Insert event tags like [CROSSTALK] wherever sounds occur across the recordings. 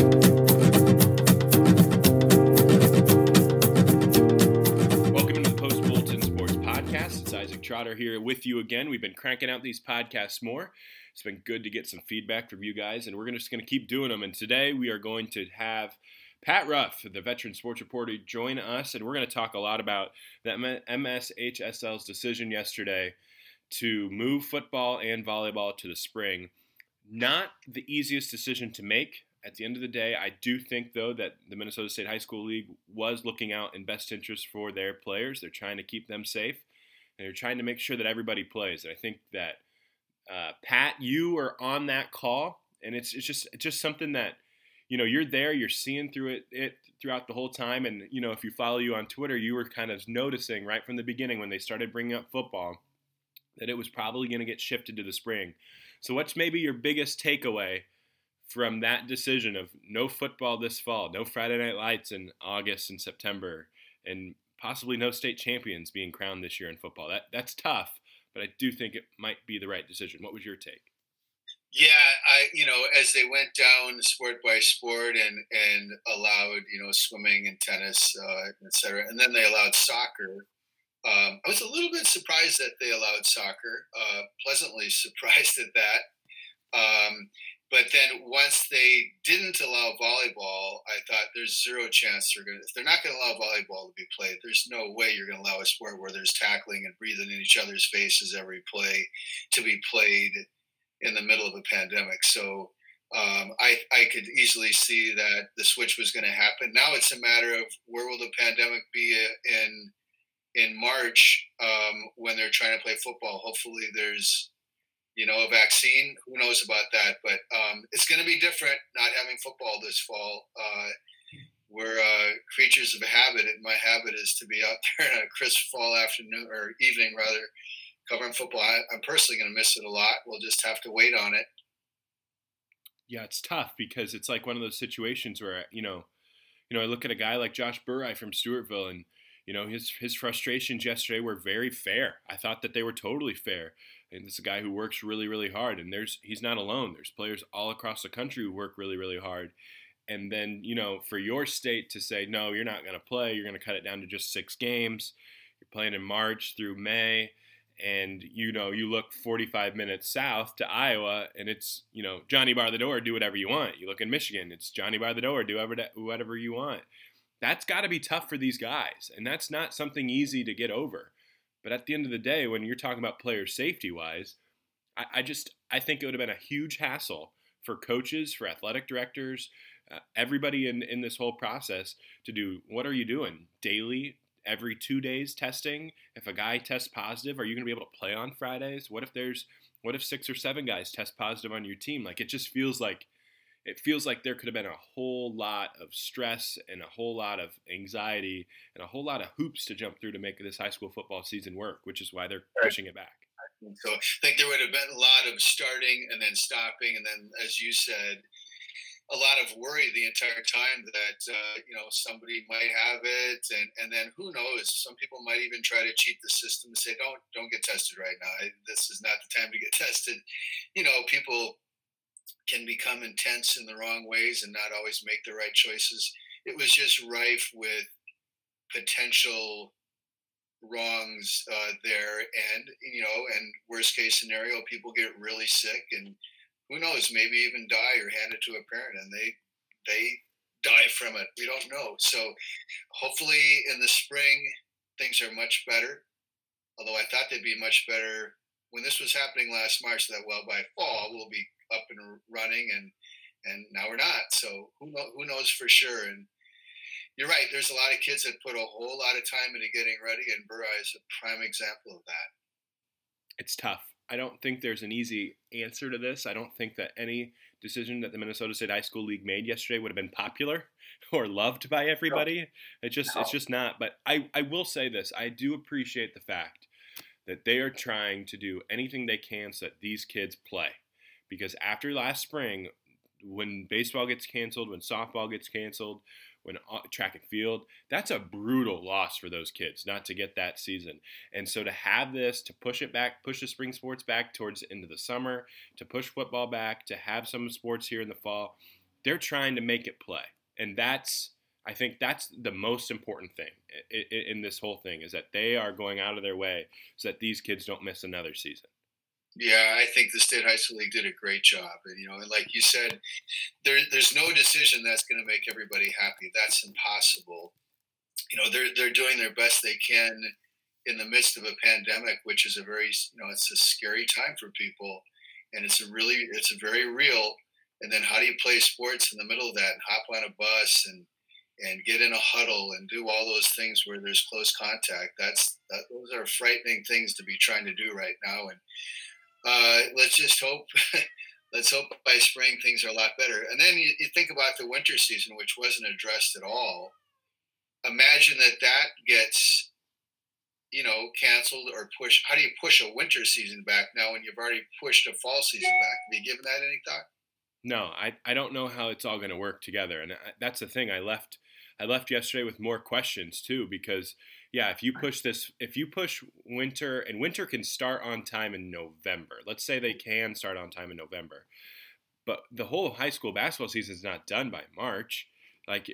Welcome to the Post Bulletin Sports Podcast. It's Isaac Trotter here with you again. We've been cranking out these podcasts more. It's been good to get some feedback from you guys, and we're just going to keep doing them. And today we are going to have Pat Ruff, the veteran sports reporter, join us, and we're going to talk a lot about the MSHSL's decision yesterday to move football and volleyball to the spring. Not the easiest decision to make at the end of the day, I do think, though, that the Minnesota State High School League was looking out in best interest for their players. They're trying to keep them safe, they're trying to make sure that everybody plays. And I think that uh, Pat, you are on that call, and it's it's just it's just something that you know you're there, you're seeing through it it throughout the whole time, and you know if you follow you on Twitter, you were kind of noticing right from the beginning when they started bringing up football that it was probably going to get shifted to the spring. So, what's maybe your biggest takeaway? From that decision of no football this fall, no Friday Night Lights in August and September, and possibly no state champions being crowned this year in football. That that's tough, but I do think it might be the right decision. What was your take? Yeah, I you know as they went down sport by sport and and allowed you know swimming and tennis, uh, etc., and then they allowed soccer. Um, I was a little bit surprised that they allowed soccer. Uh, pleasantly [LAUGHS] surprised at that. Um, but then once they didn't allow volleyball, I thought there's zero chance they're going to, if they're not going to allow volleyball to be played, there's no way you're going to allow a sport where there's tackling and breathing in each other's faces every play to be played in the middle of a pandemic. So um, I, I could easily see that the switch was going to happen. Now it's a matter of where will the pandemic be in in March um, when they're trying to play football. Hopefully, there's you know, a vaccine. Who knows about that? But um, it's going to be different not having football this fall. Uh, we're uh, creatures of habit, and my habit is to be out [LAUGHS] there in a crisp fall afternoon or evening, rather, covering football. I, I'm personally going to miss it a lot. We'll just have to wait on it. Yeah, it's tough because it's like one of those situations where you know, you know, I look at a guy like Josh Burai from Stewartville, and you know his his frustrations yesterday were very fair. I thought that they were totally fair and is a guy who works really really hard and there's he's not alone. There's players all across the country who work really really hard. And then you know for your state to say no you're not going to play you're going to cut it down to just six games you're playing in march through may and you know you look 45 minutes south to iowa and it's you know johnny bar the door do whatever you want. You look in michigan it's johnny bar the door do whatever you want. That's got to be tough for these guys and that's not something easy to get over but at the end of the day, when you're talking about player safety wise, I, I just I think it would have been a huge hassle for coaches, for athletic directors, uh, everybody in in this whole process to do. What are you doing daily? Every two days testing. If a guy tests positive, are you going to be able to play on Fridays? What if there's what if six or seven guys test positive on your team? Like it just feels like it feels like there could have been a whole lot of stress and a whole lot of anxiety and a whole lot of hoops to jump through to make this high school football season work, which is why they're pushing it back. So I think there would have been a lot of starting and then stopping, and then, as you said, a lot of worry the entire time that uh, you know somebody might have it, and and then who knows? Some people might even try to cheat the system and say, "Don't don't get tested right now. This is not the time to get [LAUGHS] tested." You know, people can become intense in the wrong ways and not always make the right choices. It was just rife with potential wrongs uh, there, and you know, and worst case scenario, people get really sick, and who knows, maybe even die or hand it to a parent, and they they die from it. We don't know. So hopefully, in the spring, things are much better. Although I thought they'd be much better when this was happening last March. That well, by fall we'll be up and running, and and now we're not. So who know, who knows for sure? And you're right. There's a lot of kids that put a whole lot of time into getting ready, and Burai is a prime example of that. It's tough. I don't think there's an easy answer to this. I don't think that any decision that the Minnesota State High School League made yesterday would have been popular [LAUGHS] or loved by everybody. No. It just no. it's just not. But I, I will say this. I do appreciate the fact that they are trying to do anything they can so that these kids play because after last spring, when baseball gets canceled, when softball gets canceled, when uh, track and field, that's a brutal loss for those kids not to get that season. And so to have this, to push it back, push the spring sports back towards into the summer, to push football back, to have some sports here in the fall, they're trying to make it play, and that's I think that's the most important thing in this whole thing is that they are going out of their way so that these kids don't miss another season. Yeah, I think the state high school league did a great job, and you know, and like you said, there, there's no decision that's going to make everybody happy. That's impossible. You know, they're they're doing their best they can in the midst of a pandemic, which is a very you know, it's a scary time for people, and it's a really it's a very real. And then how do you play sports in the middle of that and hop on a bus and and get in a huddle and do all those things where there's close contact. That's that, those are frightening things to be trying to do right now. And uh, let's just hope. [LAUGHS] let's hope by spring things are a lot better. And then you, you think about the winter season, which wasn't addressed at all. Imagine that that gets you know, canceled or pushed? How do you push a winter season back now when you've already pushed a fall season back? Have you given that any thought? No, I, I don't know how it's all going to work together. And that's the thing. I left I left yesterday with more questions too because yeah, if you push this, if you push winter and winter can start on time in November. Let's say they can start on time in November, but the whole high school basketball season is not done by March like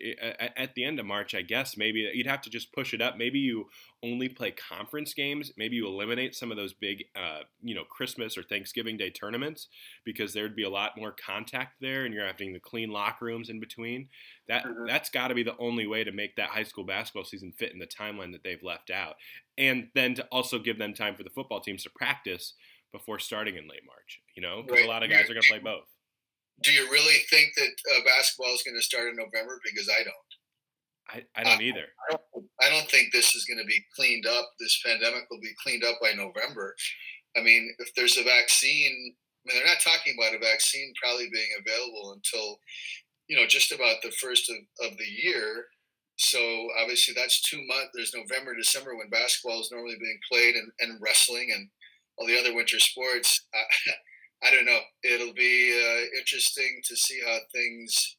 at the end of March, I guess maybe you'd have to just push it up. Maybe you only play conference games. Maybe you eliminate some of those big, uh, you know, Christmas or Thanksgiving Day tournaments because there'd be a lot more contact there, and you're having to clean locker rooms in between. That mm-hmm. that's got to be the only way to make that high school basketball season fit in the timeline that they've left out, and then to also give them time for the football teams to practice before starting in late March. You know, because right. a lot of guys are going to play both do you really think that uh, basketball is going to start in November? Because I don't. I, I don't either. I don't, I don't think this is going to be cleaned up. This pandemic will be cleaned up by November. I mean, if there's a vaccine, I mean, they're not talking about a vaccine probably being available until, you know, just about the first of, of the year. So obviously that's two months. There's November, December when basketball is normally being played and, and wrestling and all the other winter sports. Uh, [LAUGHS] I don't know. It'll be uh, interesting to see how things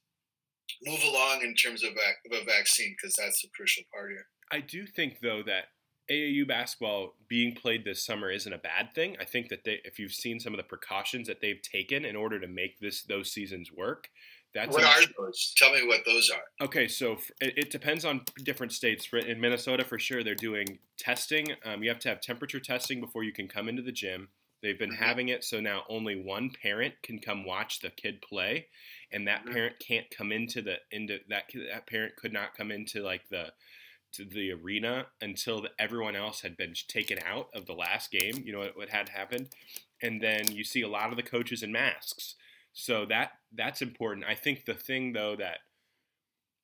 move along in terms of, vac- of a vaccine because that's the crucial part here. I do think though that AAU basketball being played this summer isn't a bad thing. I think that they, if you've seen some of the precautions that they've taken in order to make this those seasons work, that's what are those? Tell me what those are. Okay, so it, it, depends on different states. In Minnesota, for sure, they're doing testing. Um, you have to have temperature testing before you can come into the gym. They've been mm-hmm. having it so now only one parent can come watch the kid play, and that mm-hmm. parent can't come into the into that that parent could not come into like the to the arena until the, everyone else had been taken out of the last game. You know what, what had happened, and then you see a lot of the coaches in masks. So that that's important. I think the thing though that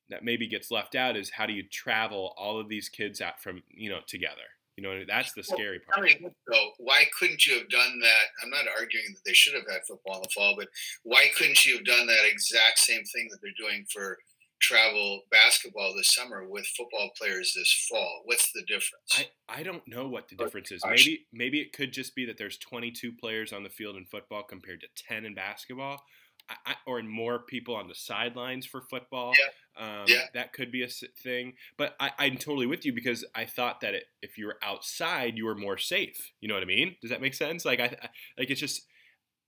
that maybe gets left out is how do you travel all of these kids out from you know together you know, that's the scary part. I mean, so why couldn't you have done that? I'm not arguing that they should have had football in the fall, but why couldn't you have done that exact same thing that they're doing for travel basketball this summer with football players this fall? What's the difference? I, I don't know what the oh, difference is. Maybe maybe it could just be that there's 22 players on the field in football compared to 10 in basketball. I, or more people on the sidelines for football. Yeah. Um, yeah. That could be a thing. But I, am totally with you because I thought that it, if you were outside, you were more safe. You know what I mean? Does that make sense? Like I, I like it's just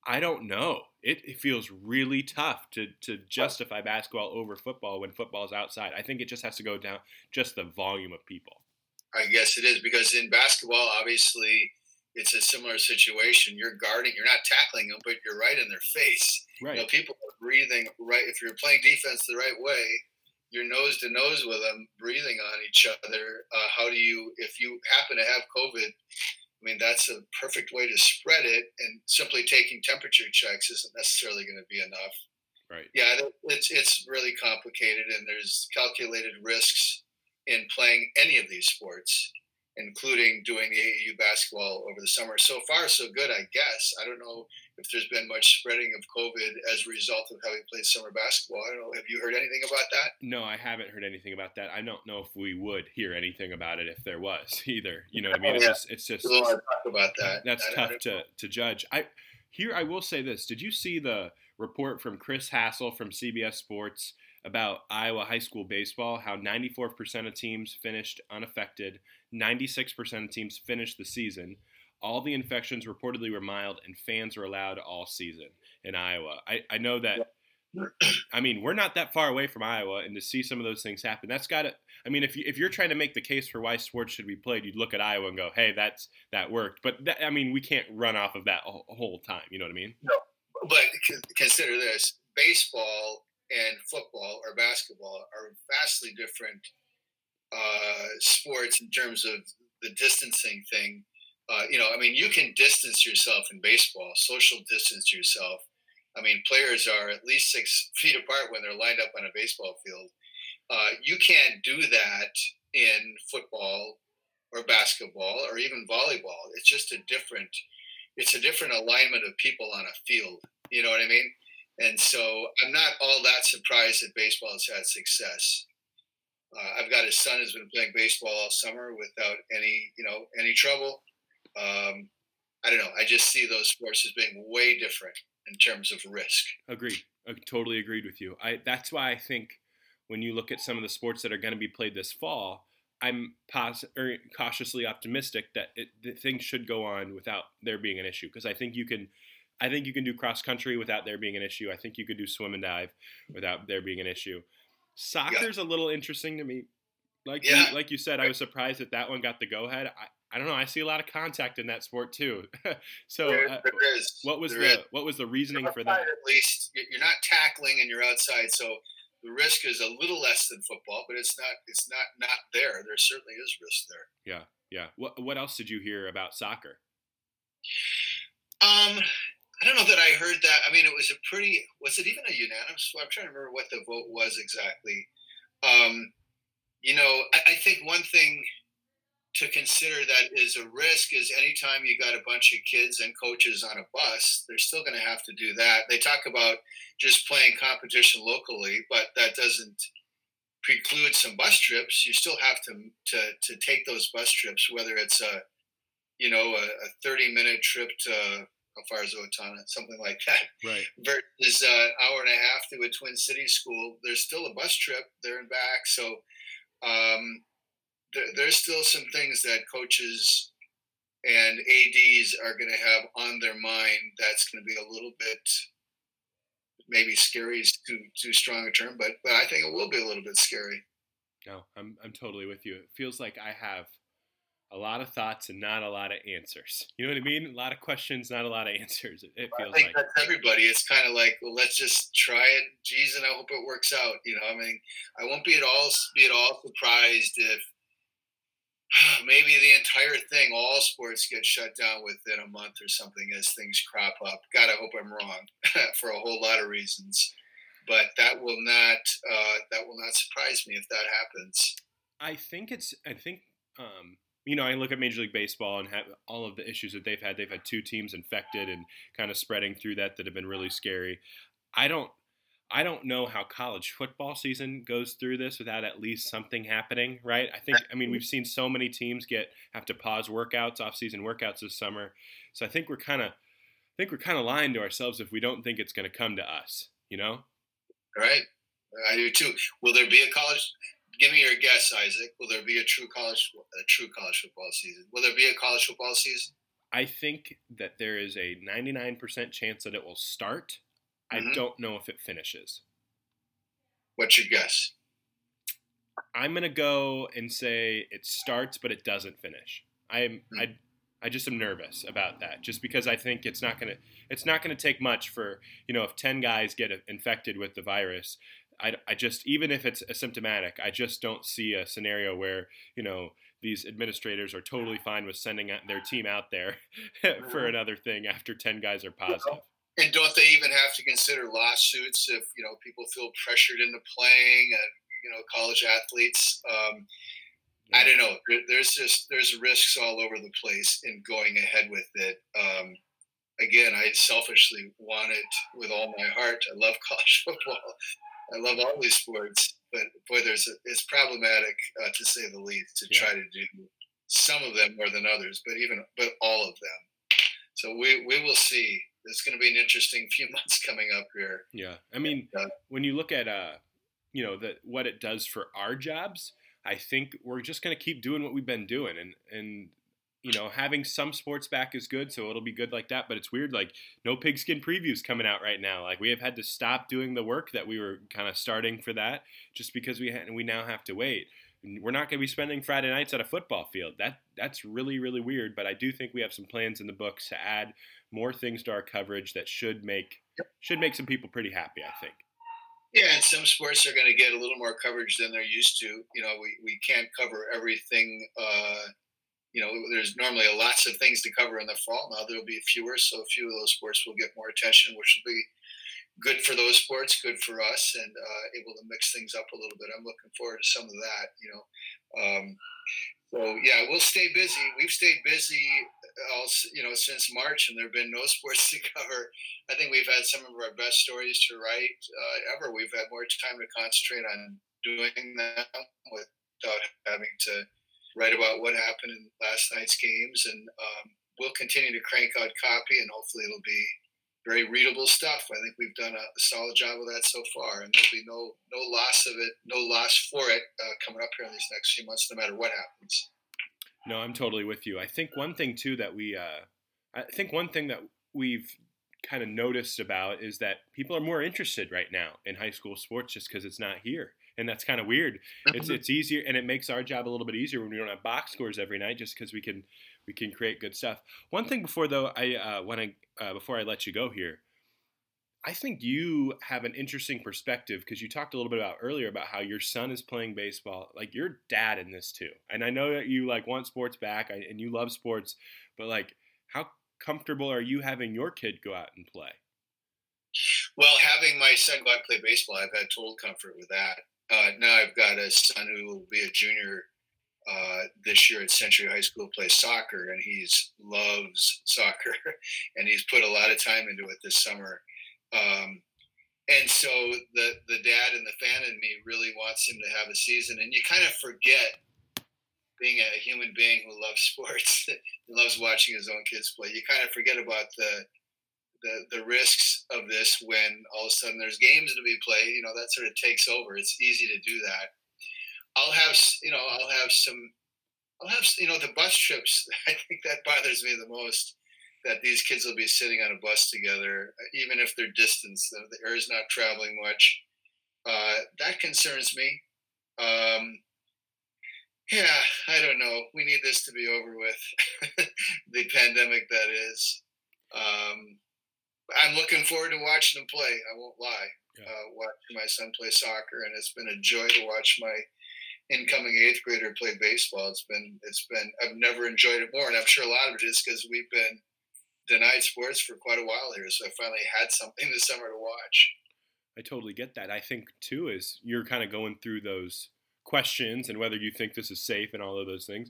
I don't know. It, it, feels really tough to to justify basketball over football when football is outside. I think it just has to go down just the volume of people. I guess it is because in basketball, obviously, it's a similar situation. You're guarding, you're not tackling them, but you're right in their face. Right. You know, people are breathing right. If you're playing defense the right way, you're nose to nose with them, breathing on each other. Uh, how do you, if you happen to have COVID? I mean, that's a perfect way to spread it, and simply taking temperature checks isn't necessarily going to be enough. Right. Yeah, it's it's really complicated, and there's calculated risks in playing any of these sports including doing the AAU basketball over the summer. So far, so good, I guess. I don't know if there's been much spreading of COVID as a result of having played summer basketball. I don't know. Have you heard anything about that? No, I haven't heard anything about that. I don't know if we would hear anything about it if there was [LAUGHS] either. You know what I mean? Oh, it's just, it's just talk about that. That's tough to, to judge. I here I will say this. Did you see the report from Chris Hassel from CBS Sports? About Iowa high school baseball, how 94% of teams finished unaffected, 96% of teams finished the season. All the infections reportedly were mild, and fans were allowed all season in Iowa. I, I know that [CLEARS THROAT] I mean, we're not that far away from Iowa, and to see some of those things happen, that's got to. I mean, if you, if you're trying to make the case for why sports should be played, you'd look at Iowa and go, "Hey, that's that worked." But that, I mean, we can't run off of that whole time. You know what I mean? No, but consider this: baseball and football or basketball are vastly different uh, sports in terms of the distancing thing. Uh, you know, I mean, you can distance yourself in baseball, social distance yourself. I mean, players are at least six [LAUGHS] feet apart when they're lined up on a baseball field. Uh, you can't do that in football or basketball or even volleyball. It's just a different, it's a different alignment of people on a field. You know what I mean? And so I'm not all that surprised that baseball has had success. Uh, I've got a son who's been playing baseball all summer without any, you know, any trouble. Um, I don't know. I just see those sports as being way different in terms of risk. Agreed. I totally agreed with you. I that's why I think when you look at some of the sports that are going to be played this fall, I'm pos- er, cautiously optimistic that, it, that things should go on without there being an issue because I think you can I think you can do cross country without there being an issue. I think you could do swim and dive without there being an issue. Soccer's yeah. a little interesting to me. Like yeah. you, like you said, I was surprised that that one got the go ahead. I, I don't know. I see a lot of contact in that sport too. [LAUGHS] so, there, uh, there is. What was there the is. what was the reasoning for that? At least you're not tackling and you're outside, so the risk is a little less than football, but it's not it's not not there. There certainly is risk there. Yeah, yeah. What what else did you hear about soccer? Um, I don't know that I heard that. I mean, it was a pretty. Was it even a unanimous? I'm trying to remember what the vote was exactly. Um, you know, I, I think one thing to consider that is a risk is anytime you got a bunch of kids and coaches on a bus, they're still going to have to do that. They talk about just playing competition locally, but that doesn't preclude some bus trips. You still have to to to take those bus trips, whether it's a you know a, a 30 minute trip to how far is Owatonna, something like that. Right. Versus an uh, hour and a half to a Twin Cities school. There's still a bus trip there and back. So um, there, there's still some things that coaches and ads are going to have on their mind. That's going to be a little bit maybe scary is too too strong a term, but but I think it will be a little bit scary. No, I'm I'm totally with you. It feels like I have a lot of thoughts and not a lot of answers. You know what I mean? A lot of questions, not a lot of [LAUGHS] answers. It, it feels I think like that's everybody. It's kind of like, well, let's just try it, geez, and I hope it works out. You know, I mean, I won't be at all be at all surprised if [SIGHS] maybe the entire thing, all sports get shut down within a month or something as things crop up. God, I hope I'm wrong [LAUGHS] for a whole lot of reasons, but that will not uh, that will not surprise me if that happens. I think it's. I think. Um, you know, I look at Major League Baseball and all of the issues that they've had. They've had two teams infected and kind of spreading through that that have been really scary. I don't I don't know how college football season goes through this without at least something happening, right? I think I mean we've seen so many teams get have to pause workouts, off-season workouts this summer. So I think we're kind of I think we're kind of lying to ourselves if we don't think it's going to come to us, you know? Right. I do too. Will there be a college give me your guess, Isaac. Will there be a true college a true college football season? Will there be a college football season? I think that there is a 99% chance that it will start. Mm-hmm. I don't know if it finishes. What's your guess? I'm gonna go and say it starts, but it doesn't finish. I'm mm-hmm. I I just am nervous about that, just because I think it's not gonna it's not gonna take much for you know if ten guys get infected with the virus, I, I just even if it's asymptomatic, I just don't see a scenario where you know these administrators are totally fine with sending their team out there [LAUGHS] for mm-hmm. another thing after ten guys are positive. And don't they even have to consider lawsuits if you know people feel pressured into playing? And you know, college athletes. Um, yeah. I don't know. There's just there's risks all over the place in going ahead with it. Um, again, I selfishly want it with all my heart. I love [LAUGHS] college football. I love all these sports, but boy, there's a, it's problematic uh, to say the least to yeah. try to do some of them more than others, but even but all of them. So we we will see. It's going to be an interesting few [LAUGHS] months coming up here. Yeah, I mean, uh, when you look at uh, you know, that what it does for our jobs, I think we're just going to keep doing what we've been doing, and and you know, having some sports back is good, so it'll be good like that. But it's weird, like no pigskin previews coming out right now. Like we have had to stop doing the work that we were kind of starting for that, just because we ha- we now have to wait. We're not going to be spending Friday nights at a football field. That that's really really weird. But I do think we have some plans in the books to add more things to our coverage that should make should make some people pretty happy. I think. Yeah, and some sports are going to get a little more coverage than they're used to. You know, we, we can't cover everything uh, you know, there's normally lots of things to cover in the fall. Now there'll be fewer, so a few of those sports will get more attention, which will be good for those sports, good for us, and uh, able to mix things up a little bit. I'm looking forward to some of that. You know, um, so yeah, we'll stay busy. We've stayed busy, all, you know, since March, and there've been no [LAUGHS] sports to cover. I think we've had some of our best stories to write uh, ever. We've had more time to concentrate on doing them without having to write about what happened in last night's games, and um, we'll continue to crank out copy, and hopefully it'll be very readable stuff. I think we've done a, solid job of that so far, and there'll be no no loss of it, no loss for it uh, coming up here in these next few months, no matter what happens. No, I'm totally with you. I think one thing too that we, uh, I think one thing that we've kind of noticed about is that people are more interested right now in high school sports just because it's not here and that's kind of weird. It's it's easier, and it makes our job a little bit easier when we don't have box scores every night, just because we can we can create good stuff. One thing before though, I uh, when I uh, before I let you go here, I think you have an interesting perspective because you talked a little bit about earlier about how your son is playing baseball. Like your dad in this too, and I know that you like want sports back and you love sports, but like how comfortable are you having your kid go out and play? Well, having my son go out and play baseball, I've had total comfort with that uh, now I've got a son who will be a junior uh, this year at Century High School, plays soccer, and he loves soccer, [LAUGHS] and he's put a lot of time into it this summer. Um, and so the the dad and the fan in me really wants him to have a season, and you kind of forget being a human being who loves [LAUGHS] sports, loves watching his own kids play. You kind of forget about the the, the risks of this when all of a sudden there's games to be played, you know, that sort of takes over. It's easy to do that. I'll have, you know, I'll have some, I'll have, you know, the bus trips. [LAUGHS] I think that bothers me the most that these kids will be sitting on a bus together, even if they're distance, the, the air is not traveling much. Uh, that concerns me. Um, yeah, I don't know. We need this to be over with. [LAUGHS] the pandemic that is. Um, I'm looking forward to watching them play. I won't lie. Yeah. Uh, watching my son play soccer, and it's been a joy to watch my incoming eighth grader play baseball. It's been it's been I've never enjoyed it more, and I'm sure a lot of it is because we've been denied sports for quite a while here. So I finally had something [LAUGHS] this summer to watch. I totally get that. I think too is you're kind of going through those questions and whether you think this is safe and all of those things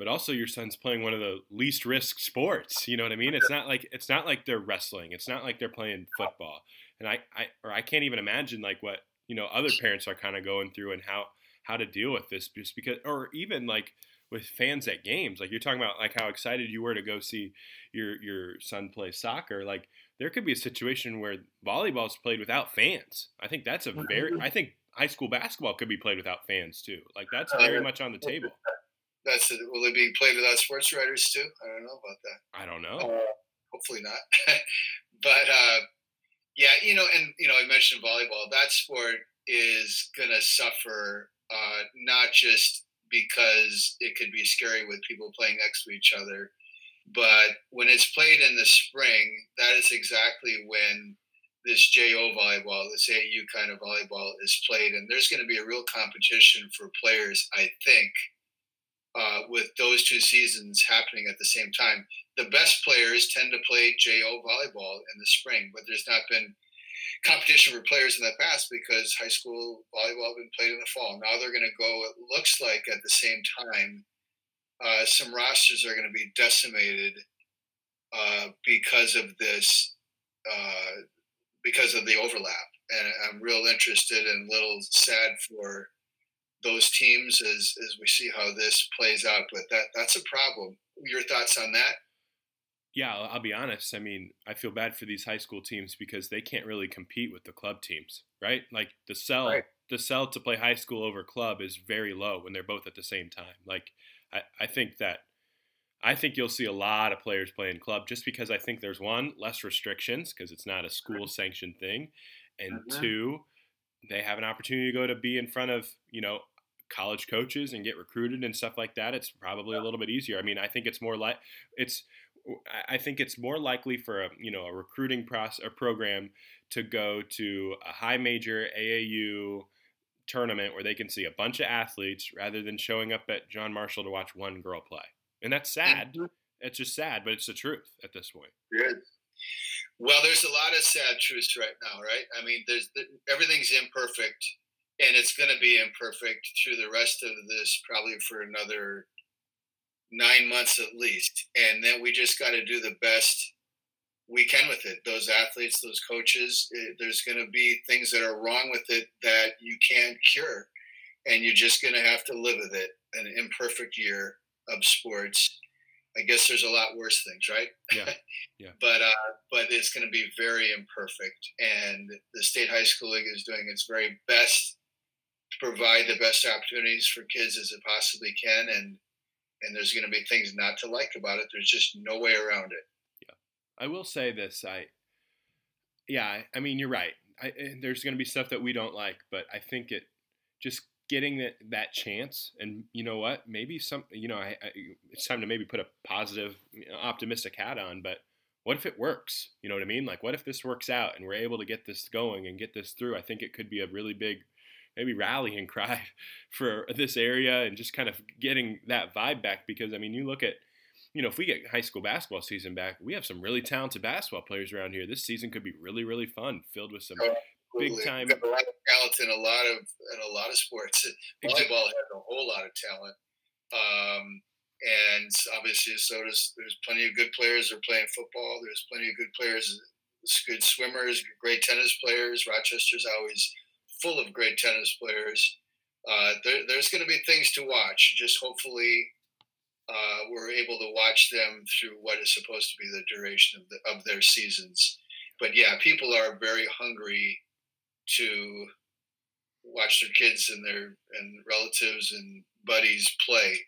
but also your son's playing one of the least risk sports. You know what I mean? It's not like it's not like they're wrestling. It's not like they're playing football. And I, I or I can't even imagine like what you know other parents are kind of going through and how how to deal with this just because or even like with fans at games like you're talking about like how excited you were to go see your your son play soccer like there could be a situation where volleyball is played without fans i think that's a very mm-hmm. i think high school basketball could be played without fans too like that's oh, very much on the table that's it. Will it be played without sports writers too? I don't know about that. I don't know. Uh, hopefully not. [LAUGHS] but uh, yeah, you know, and you know, I mentioned volleyball. That sport is going to suffer uh, not just because it could be scary with people playing next to each other, but when it's played in the spring, that is exactly when this JO volleyball, this AU kind of volleyball is played, and there's going to be a real competition for players, I think uh, with those two seasons happening at the same time. The best players tend to play JO volleyball in the spring, but there's not been competition for players in the past because high school volleyball has been played in the fall. Now they're going to go, it looks like at the same time, uh, some rosters are going to be decimated uh, because of this, uh, because of the overlap. And I'm real interested and a little sad for those teams as as we see how this plays out. But that that's a problem. Your thoughts on that? Yeah, I'll, be honest. I mean, I feel bad for these high school teams because they can't really compete with the club teams, right? Like the sell right. the sell to play high school over club is very low when they're both at the same time. Like I, I think that I think you'll see a lot of players playing club just because I think there's one less restrictions because it's not a school sanctioned thing, and mm-hmm. two, they have an opportunity to go to be in front of you know college coaches and get recruited and stuff like that. It's probably a little bit easier. I mean, I think it's more like it's. I think it's more likely for a you know a recruiting process a program to go to a high major AAU tournament where they can see a bunch of athletes rather than showing up at John Marshall to watch one girl play. And that's sad. Mm-hmm. It's just sad, but it's the truth at this point. Good. Well, there's a lot of sad truths right now, right? I mean, there's everything's imperfect, and it's going to be imperfect through the rest of this, probably for another nine months at least. And then we just got to do the best we can with it. Those athletes, those coaches, it, there's going to be things that are wrong with it that you can't cure, and you're just going to have to live with it. An imperfect year of sports. I guess there's a lot worse things, right? Yeah. [LAUGHS] Yeah. but uh, but it's going to be very imperfect, and the state high school league is doing its very best provide the best opportunities for kids as it possibly can, and and there's going to be things not to like about it. There's just no way around it. Yeah i will say this. I, yeah, I mean, you're right. I, eh, there's going to be stuff that we don't like, but I think it just getting that, that chance and you know what maybe some you know I, I, it's time to maybe put a positive you know, optimistic hat on but what if it works you know what i mean like what if this works out and we're able to get this going and get this through i think it could be a really big maybe rallying cry [LAUGHS] for this area and just kind of getting that vibe back because i mean you look at you know, if we get high school basketball season back, we have some really talented basketball players around here. This season could be really, really fun, filled with some oh, big time. A lot of talent in a lot of in a lot of sports. [LAUGHS] Volleyball has a whole lot of talent, um, and obviously, so does there's plenty of good players who are playing football. There's plenty of good players, good swimmers, great tennis players. Rochester's always full of great tennis players. Uh, there, there's going to be things to watch. Just hopefully uh, we're able to watch them through what is supposed to be the duration of, the, of their seasons. But yeah, people are very hungry to watch their kids and their and relatives and buddies play.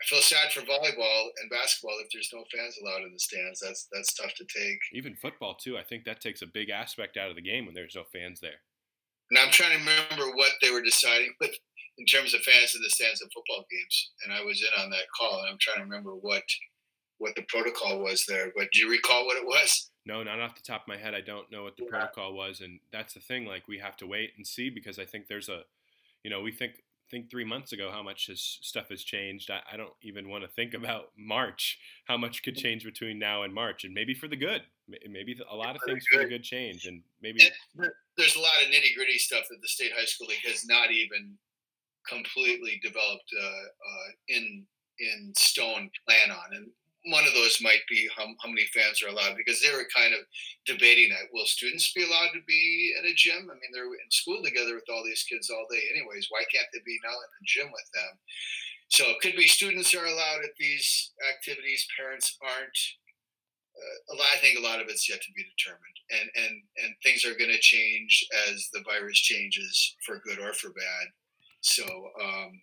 I feel sad for volleyball and basketball if there's no fans allowed in the stands. That's that's tough to take. Even football too. I think that takes a big aspect out of the game when there's no fans there. And I'm trying to remember what they were deciding with in terms of fans in the stands of football games, and I was in on that call, and I'm trying to remember what what the protocol was there. But do you recall what it was? No, not off the top of my head. I don't know what the yeah. protocol was, and that's the thing. Like we have to wait and see because I think there's a, you know, we think think three months ago how much his stuff has changed. I, I don't even want to think about [LAUGHS] March. How much could mm. change between now and March, and maybe for the good. Maybe a lot of things for the good change, and maybe and there's a lot of nitty gritty stuff that the state high school league has not even completely developed uh, uh, in in stone plan on, and one of those might be how, how many fans are allowed because they were kind of debating that. Will students be allowed to be in a gym? I mean, they're in school together with all these kids all day, anyways. Why can't they be now in the gym with them? So it could be students are allowed at these activities, parents aren't. Uh, a lot, I think a lot of it's yet to be determined, and and and things are going to change as the virus changes for good or for bad. So um,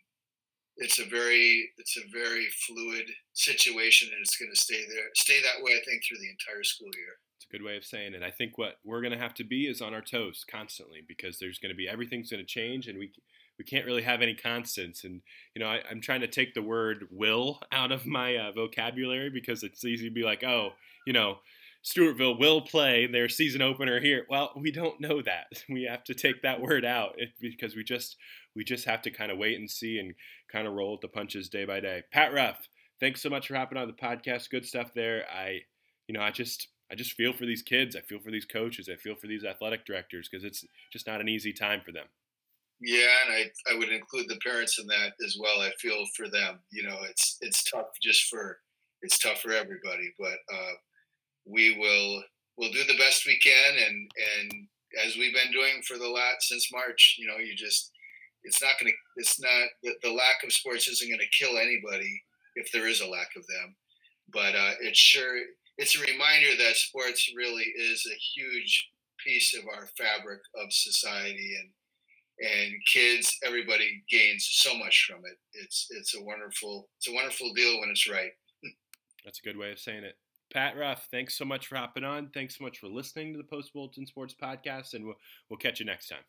it's a very it's a very fluid situation, and it's going to stay there, stay that way. I think through the entire school year. It's a good way of saying it. I think what we're going to have to be is on our toes constantly because there's going to be everything's going to change, and we we can't really have any constants. And you know, I, am trying to take the word "will" out of my uh, vocabulary because it's easy to be like, oh, you know, Stewartville will play their season opener here. Well, we don't know that. [LAUGHS] We have to take that word out because we just we just have to kind of wait and see and kind of roll with the punches day by day. Pat Ruff, thanks so much for hopping on the podcast. Good stuff there. I, you know, I just I just feel for these kids. I feel for these coaches. I feel for these athletic directors because it's just not an easy time for them. Yeah, and I, I would include the parents in that as well. I feel for them. You know, it's it's tough just for it's tough for everybody, but uh, we will we'll do the best we can and and as we've been doing for the last since March, you know, you just it's not going to it's not the, the, lack of sports isn't going to kill anybody if there is a lack of them, but uh, it's sure it's a reminder that sports really is a huge piece of our fabric of society and and kids everybody gains so much from it it's it's a wonderful it's a wonderful deal when it's right That's a good way of saying it. Pat Ruff, thanks so much for hopping on. Thanks so much for listening to the Post Bulletin Sports Podcast, and we'll, we'll catch you next time.